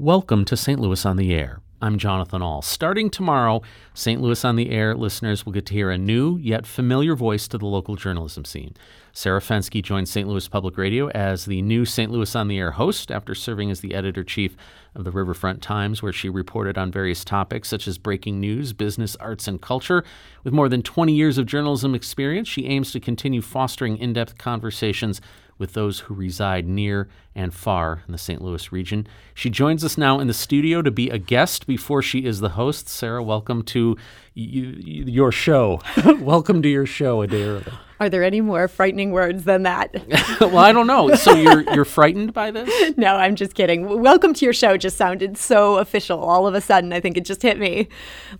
Welcome to St. Louis on the Air. I'm Jonathan Ahl. Starting tomorrow, St. Louis on the Air listeners will get to hear a new yet familiar voice to the local journalism scene. Sarah Fenske joined St. Louis Public Radio as the new St. Louis on the Air host after serving as the editor chief of the Riverfront Times, where she reported on various topics such as breaking news, business, arts, and culture. With more than 20 years of journalism experience, she aims to continue fostering in depth conversations with those who reside near and far in the St. Louis region. She joins us now in the studio to be a guest before she is the host. Sarah, welcome to your show. welcome to your show a day early. Are there any more frightening words than that? well, I don't know. So you're you're frightened by this? no, I'm just kidding. Welcome to your show just sounded so official all of a sudden. I think it just hit me.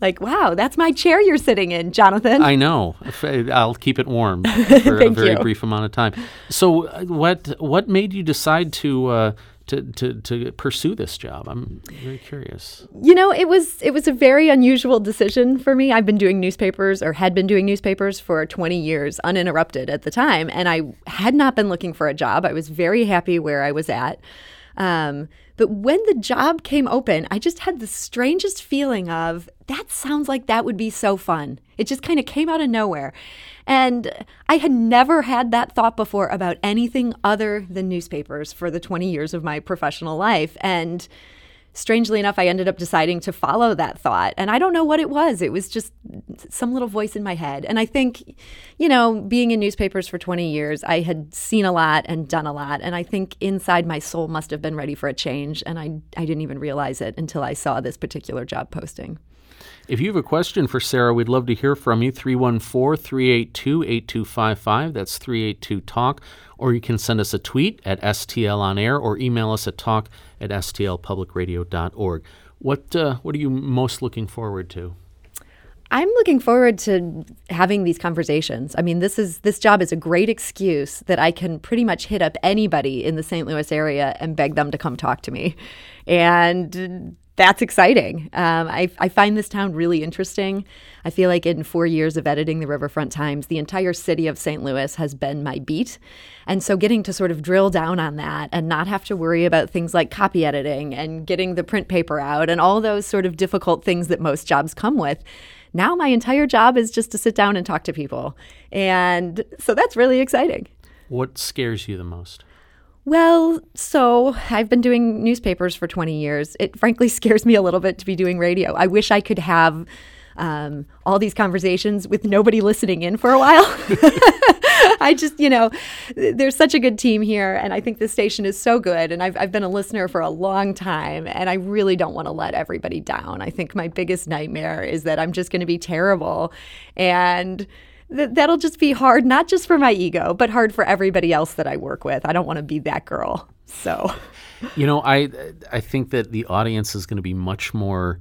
Like, wow, that's my chair you're sitting in, Jonathan. I know. I'll keep it warm for a very you. brief amount of time. So, uh, what what made you decide to uh, to, to, to pursue this job? I'm very curious. You know, it was it was a very unusual decision for me. I've been doing newspapers or had been doing newspapers for 20 years uninterrupted at the time, and I had not been looking for a job. I was very happy where I was at. Um, but when the job came open, I just had the strangest feeling of that sounds like that would be so fun. It just kind of came out of nowhere. And I had never had that thought before about anything other than newspapers for the 20 years of my professional life. And strangely enough, I ended up deciding to follow that thought. And I don't know what it was. It was just some little voice in my head. And I think, you know, being in newspapers for 20 years, I had seen a lot and done a lot. And I think inside my soul must have been ready for a change. And I, I didn't even realize it until I saw this particular job posting. If you have a question for Sarah, we'd love to hear from you. 314 382 8255. That's 382 Talk. Or you can send us a tweet at STL on air or email us at talk at stlpublicradio.org. What, uh, what are you most looking forward to? I'm looking forward to having these conversations. I mean, this is this job is a great excuse that I can pretty much hit up anybody in the St. Louis area and beg them to come talk to me. And that's exciting. Um, I, I, find this town really interesting. I feel like in four years of editing the Riverfront Times, the entire city of St. Louis has been my beat. And so getting to sort of drill down on that and not have to worry about things like copy editing and getting the print paper out and all those sort of difficult things that most jobs come with. Now my entire job is just to sit down and talk to people. And so that's really exciting. What scares you the most? Well, so I've been doing newspapers for 20 years. It frankly scares me a little bit to be doing radio. I wish I could have um, all these conversations with nobody listening in for a while. I just, you know, there's such a good team here, and I think this station is so good. And I've, I've been a listener for a long time, and I really don't want to let everybody down. I think my biggest nightmare is that I'm just going to be terrible. And th- that'll just be hard, not just for my ego, but hard for everybody else that I work with. I don't want to be that girl. So, you know, I I think that the audience is going to be much more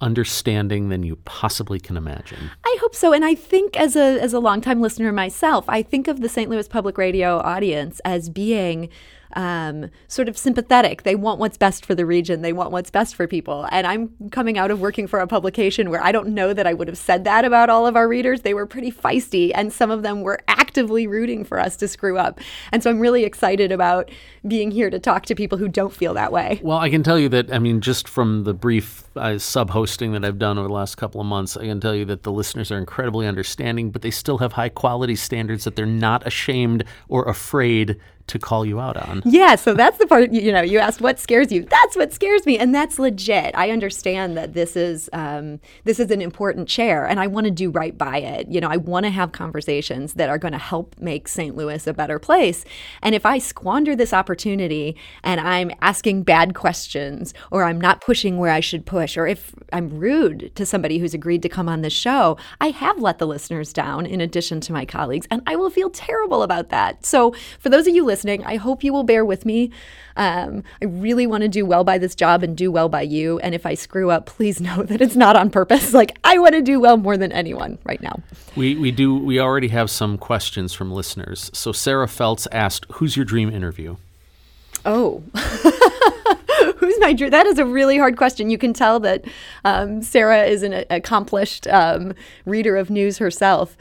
understanding than you possibly can imagine. I hope so. And I think as a as a longtime listener myself, I think of the St. Louis Public Radio audience as being um, sort of sympathetic. They want what's best for the region. They want what's best for people. And I'm coming out of working for a publication where I don't know that I would have said that about all of our readers. They were pretty feisty, and some of them were actively rooting for us to screw up. And so I'm really excited about being here to talk to people who don't feel that way. Well, I can tell you that, I mean, just from the brief uh, sub hosting that I've done over the last couple of months, I can tell you that the listeners are incredibly understanding, but they still have high quality standards that they're not ashamed or afraid to call you out on. Yeah, so that's the part, you know, you asked what scares you. That's what scares me. And that's legit. I understand that this is um, this is an important chair and I want to do right by it. You know, I want to have conversations that are going to help make St. Louis a better place. And if I squander this opportunity and I'm asking bad questions or I'm not pushing where I should push or if I'm rude to somebody who's agreed to come on the show, I have let the listeners down in addition to my colleagues and I will feel terrible about that. So for those of you listening, listening. I hope you will bear with me. Um, I really want to do well by this job and do well by you. And if I screw up, please know that it's not on purpose. Like I want to do well more than anyone right now. We we do. We already have some questions from listeners. So Sarah Feltz asked, "Who's your dream interview?" Oh. Who's my dream? That is a really hard question. You can tell that um, Sarah is an accomplished um, reader of news herself.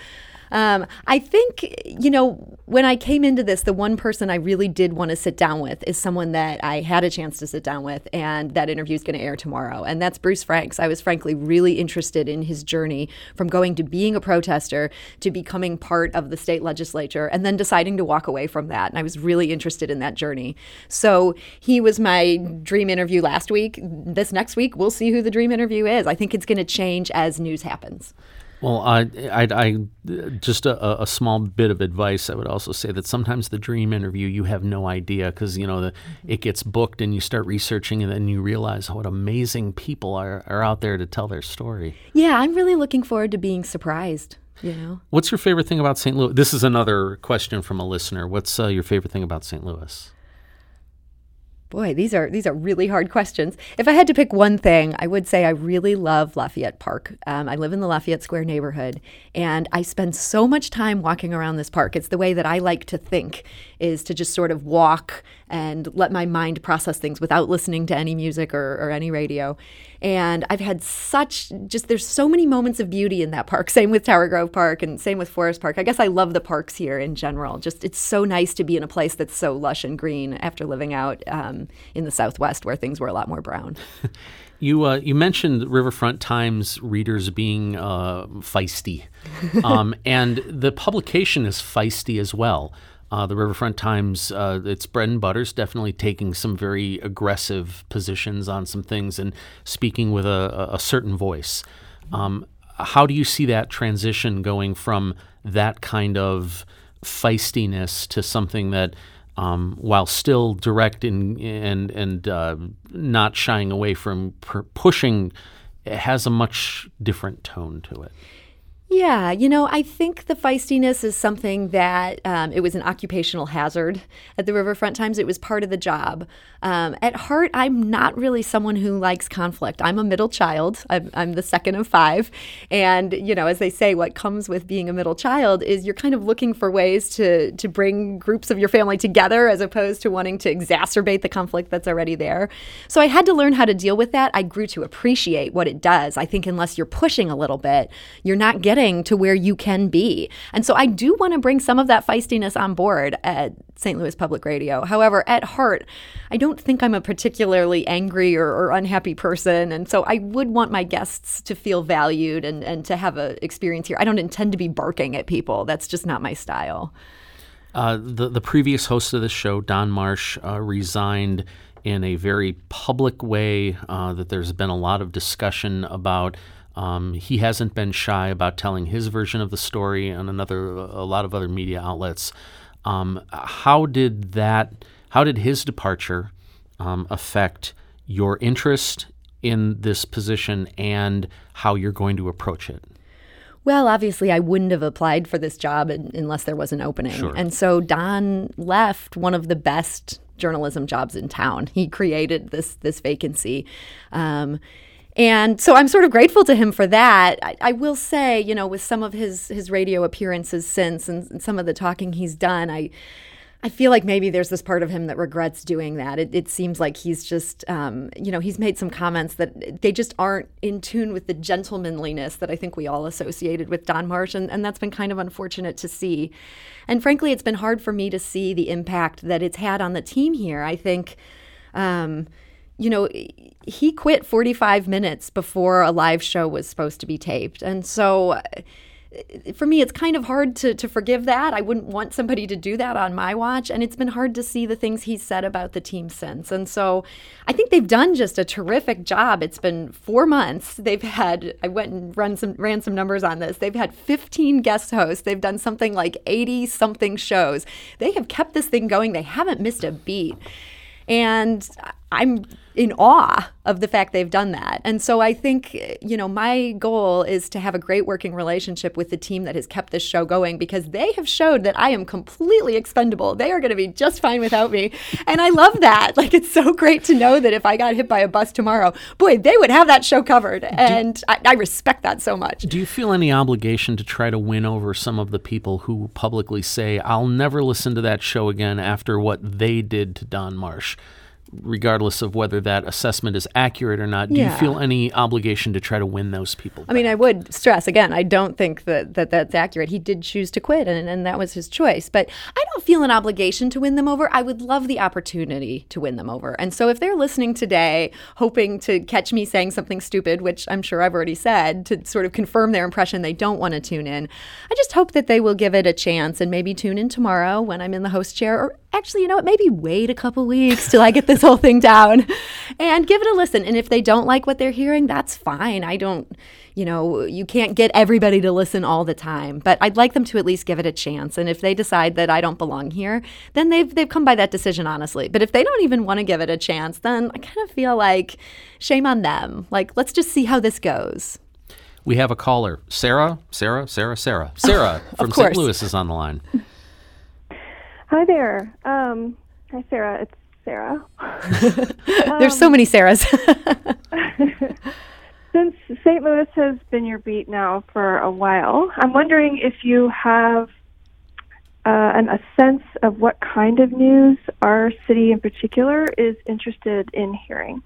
Um, I think, you know, when I came into this, the one person I really did want to sit down with is someone that I had a chance to sit down with, and that interview is going to air tomorrow. And that's Bruce Franks. I was frankly really interested in his journey from going to being a protester to becoming part of the state legislature and then deciding to walk away from that. And I was really interested in that journey. So he was my dream interview last week. This next week, we'll see who the dream interview is. I think it's going to change as news happens. Well, I, I, I just a, a, small bit of advice. I would also say that sometimes the dream interview you have no idea because you know the, it gets booked and you start researching and then you realize what amazing people are, are out there to tell their story. Yeah, I'm really looking forward to being surprised. You know, what's your favorite thing about St. Louis? This is another question from a listener. What's uh, your favorite thing about St. Louis? Boy, these are these are really hard questions. If I had to pick one thing, I would say I really love Lafayette Park. Um, I live in the Lafayette Square neighborhood, and I spend so much time walking around this park. It's the way that I like to think, is to just sort of walk and let my mind process things without listening to any music or, or any radio. And I've had such just there's so many moments of beauty in that park. Same with Tower Grove Park and same with Forest Park. I guess I love the parks here in general. Just it's so nice to be in a place that's so lush and green after living out um, in the Southwest where things were a lot more brown. You uh, you mentioned Riverfront Times readers being uh, feisty, um, and the publication is feisty as well. Uh, the Riverfront Times, uh, its bread and butter is definitely taking some very aggressive positions on some things and speaking with a, a certain voice. Um, how do you see that transition going from that kind of feistiness to something that, um, while still direct and and and uh, not shying away from per- pushing, has a much different tone to it? Yeah, you know, I think the feistiness is something that um, it was an occupational hazard at the Riverfront Times. It was part of the job. Um, at heart, I'm not really someone who likes conflict. I'm a middle child. I'm, I'm, the second of five. And, you know, as they say, what comes with being a middle child is you're kind of looking for ways to, to bring groups of your family together as opposed to wanting to exacerbate the conflict that's already there. So I had to learn how to deal with that. I grew to appreciate what it does. I think unless you're pushing a little bit, you're not getting to where you can be. And so I do want to bring some of that feistiness on board at St. Louis Public Radio. However, at heart, I don't think I'm a particularly angry or, or, unhappy person. And so I would want my guests to feel valued and, and to have an experience here. I don't intend to be barking at people, that's just not my style. Uh, the, the previous host of the show, Don Marsh, uh, resigned in a very public way uh, that there's been a lot of discussion about. Um, he hasn't been shy about telling his version of the story and another a lot of other media outlets. Um, how did that? How did his departure um, affect your interest in this position and how you're going to approach it? Well, obviously, I wouldn't have applied for this job unless there was an opening. Sure. And so Don left one of the best journalism jobs in town. He created this this vacancy. Um, and so I'm sort of grateful to him for that. I, I, will say, you know, with some of his his radio appearances since and, and, some of the talking he's done, I I feel like maybe there's this part of him that regrets doing that. It, it seems like he's just, um, you know, he's made some comments that they just aren't in tune with the gentlemanliness that I think we all associated with Don Marsh, and, and that's been kind of unfortunate to see. And frankly, it's been hard for me to see the impact that it's had on the team here. I think. Um, you know, he quit 45 minutes before a live show was supposed to be taped. And so for me, it's kind of hard to, to forgive that. I wouldn't want somebody to do that on my watch. And it's been hard to see the things he's said about the team since. And so I think they've done just a terrific job. It's been four months. They've had, I went and run some, ran some numbers on this. They've had 15 guest hosts. They've done something like 80 something shows. They have kept this thing going. They haven't missed a beat. And I'm in awe of the fact they've done that. And so I think, you know, my goal is to have a great working relationship with the team that has kept this show going because they have showed that I am completely expendable. They are going to be just fine without me. And I love that. Like, it's so great to know that if I got hit by a bus tomorrow, boy, they would have that show covered. And I, I respect that so much. Do you feel any obligation to try to win over some of the people who publicly say, I'll never listen to that show again after what they did to Don Marsh? Regardless of whether that assessment is accurate or not. Do Yeah. you feel any obligation to try to win those people? I mean, I would stress again, I don't think that, that that's accurate. He did choose to quit, and, and that was his choice. But I don't feel an obligation to win them over. I would love the opportunity to win them over. And so if they're listening today, hoping to catch me saying something stupid, which I'm sure I've already said, to sort of confirm their impression they don't want to tune in, I just hope that they will give it a chance and maybe tune in tomorrow when I'm in the host chair, or actually, you know what, maybe wait a couple weeks till I get this whole thing down and give it a listen. And if they don't like what they're hearing, that's fine. I don't, you know, you can't get everybody to listen all the time, but I'd like them to at least give it a chance. And if they decide that I don't belong here, then they've they've come by that decision honestly. But if they don't even want to give it a chance, then I kind of feel like shame on them. Like let's just see how this goes. we have a caller, Sarah, Sarah, Sarah, Sarah, Sarah from St. Louis is on the line. Hi there. Um, hi, Sarah. It's Sarah. There's so many Sarahs. Since St. Louis has been your beat now for a while, I'm wondering if you have uh, an, a sense of what kind of news our city in particular is interested in hearing.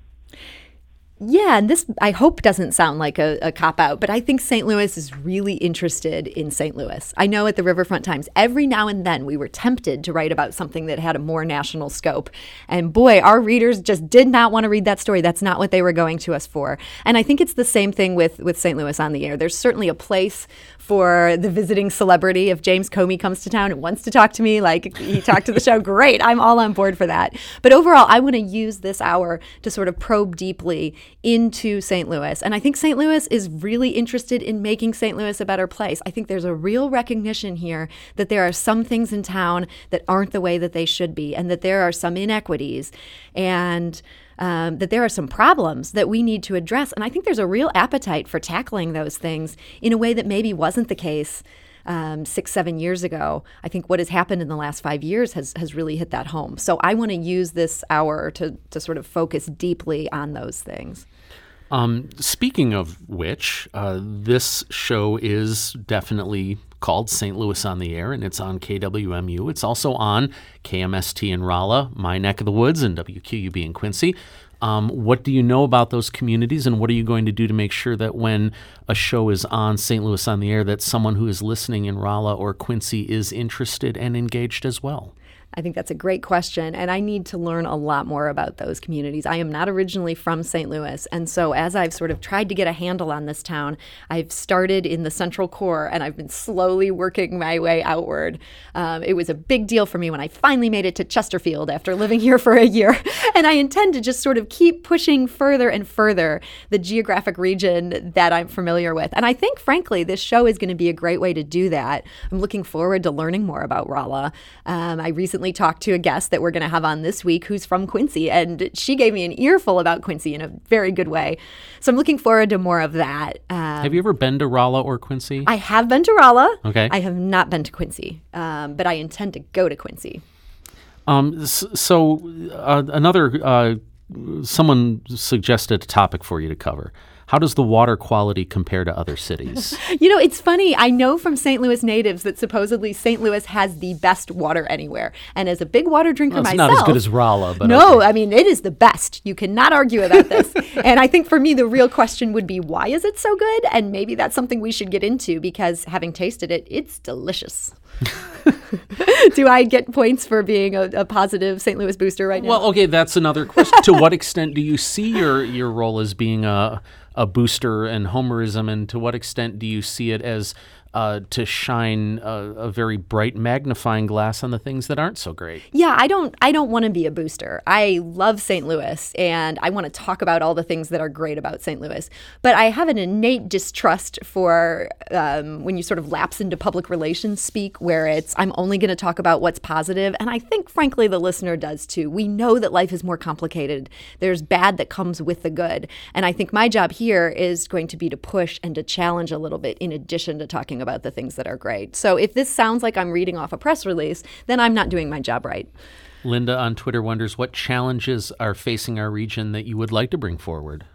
Yeah, and this I hope doesn't sound like a, a cop out, but I think St. Louis is really interested in St. Louis. I know at the Riverfront Times, every now and then we were tempted to write about something that had a more national scope. And boy, our readers just did not want to read that story. That's not what they were going to us for. And I think it's the same thing with, with St. Louis on the air. There's certainly a place for the visiting celebrity. If James Comey comes to town and wants to talk to me, like he talked to the show, great. I'm all on board for that. But overall, I want to use this hour to sort of probe deeply into St. Louis. And I think St. Louis is really interested in making St. Louis a better place. I think there's a real recognition here that there are some things in town that aren't the way that they should be, and that there are some inequities. And um, that there are some problems that we need to address. And I think there's a real appetite for tackling those things in a way that maybe wasn't the case um, six, seven years ago. I think what has happened in the last five years has, has really hit that home. So I want to use this hour to, to sort of focus deeply on those things. Um, speaking of which, uh, this show is definitely called St. Louis on the Air, and it's on KWMU. It's also on KMST in Rolla, my neck of the woods, and WQUB in Quincy. Um, what do you know about those communities, and what are you going to do to make sure that when a show is on St. Louis on the Air, that someone who is listening in Rolla or Quincy is interested and engaged as well? I think that's a great question, and I need to learn a lot more about those communities. I am not originally from St. Louis, and so as I've sort of tried to get a handle on this town, I've started in the central core and I've been slowly working my way outward. Um, it was a big deal for me when I finally made it to Chesterfield after living here for a year, and I intend to just sort of keep pushing further and further the geographic region that I'm familiar with. And I think, frankly, this show is going to be a great way to do that. I'm looking forward to learning more about Rolla. Um, I recently talked to a guest that we're going to have on this week who's from Quincy, and she gave me an earful about Quincy in a very good way. So I'm looking forward to more of that. Um, Have you ever been to Rolla or Quincy? I have been to Rolla. Okay. I have not been to Quincy, um, but I intend to go to Quincy. Um, so uh, another uh, someone suggested a topic for you to cover. How does the water quality compare to other cities? You know, it's funny. I know from St. Louis natives that supposedly St. Louis has the best water anywhere. And as a big water drinker Well, it's myself, not as good as Rolla, but no, okay. I mean it is the best. You cannot argue about this. and I think for me, the real question would be why is it so good? And maybe that's something we should get into because having tasted it, it's delicious. Do I get points for being a, a positive St. Louis booster right now? Well, okay, that's another question. to what extent do you see your your role as being a a booster and homerism, and to what extent do you see it as uh, to shine a, a very bright magnifying glass on the things that aren't so great? Yeah, I don't I don't want to be a booster. I love St. Louis and I want to talk about all the things that are great about St. Louis. But I have an innate distrust for um, when you sort of lapse into public relations speak where it's I'm only going to talk about what's positive. positive and I think frankly the listener does too. We know that life is more complicated. There's bad that comes with the good. And I think my job here is going to be to push and to challenge a little bit in addition to talking about the things that are great. So if this sounds like I'm reading off a press release, then I'm not doing my job right. Linda on Twitter wonders what challenges are facing our region that you would like to bring forward.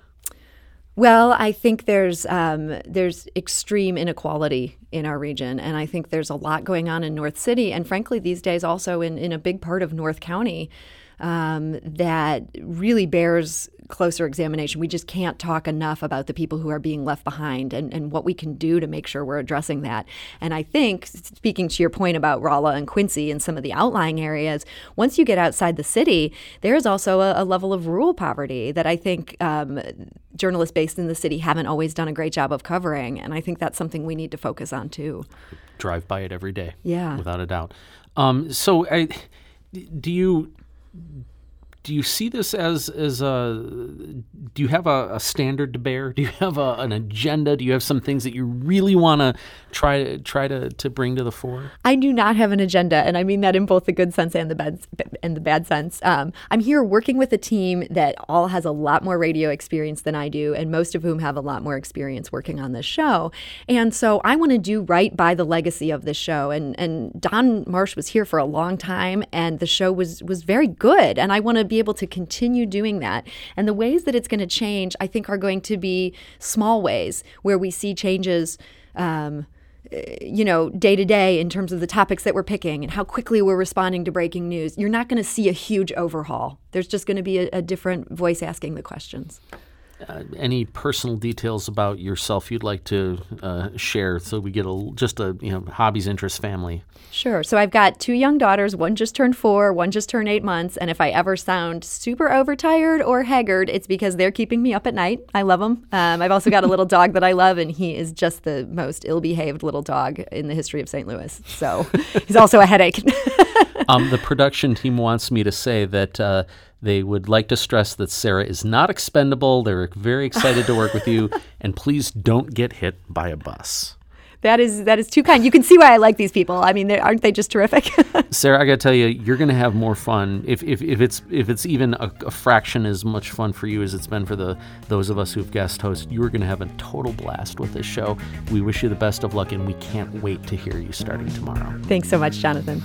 Well, I think there's um, there's extreme inequality in our region, and I think there's a lot going on in North City, and frankly, these days also in, in a big part of North County. Um, that really bears closer examination. We just can't talk enough about the people who are being left behind and, and what we can do to make sure we're addressing that. And I think, speaking to your point about Rolla and Quincy and some of the outlying areas, once you get outside the city, there is also a, a level of rural poverty that I think um, journalists based in the city haven't always done a great job of covering. And I think that's something we need to focus on too. Drive by it every day. Yeah. Without a doubt. Um, so, I, do you Mm-hmm do you see this as as a do you have a, a standard to bear? Do you have a, an agenda? Do you have some things that you really want to try try to to bring to the fore? I do not have an agenda and i mean that in both the good sense and the bad and the bad sense. Um, i'm here working with a team that all has a lot more radio experience than i do and most of whom have a lot more experience working on this show. And so i want to do right by the legacy of this show. And and don marsh was here for a long time and the show was was very good. And i want to able to continue doing that. And the ways that it's going to change, I think, are going to be small ways where we see changes. Um, you know, day to day in terms of the topics that we're picking and how quickly we're responding to breaking news. You're not going to see a huge overhaul. There's just going to be a, a different voice asking the questions. Uh, any personal details about yourself you'd like to uh, share so we get a just a you know hobbies interests family? Sure. So i've got two young daughters. One just turned four one just turned eight months and if i ever sound super overtired or haggard it's because they're keeping me up at night. I love them um, i've also got a little dog that i love and he is just the most ill-behaved little dog in the history of st louis. So he's also a headache. Um, the production team wants me to say that uh, they would like to stress that Sarah is not expendable. They're very excited to work with you, and please don't get hit by a bus. That is that is too kind. You can see why I like these people. I mean, aren't they just terrific? Sarah, I got to tell you, you're going to have more fun if, if, if it's if it's even a, a, fraction as much fun for you as it's been for the those of us who've guest host. You're going to have a total blast with this show. We wish you the best of luck, and we can't wait to hear you starting tomorrow. Thanks so much, Jonathan.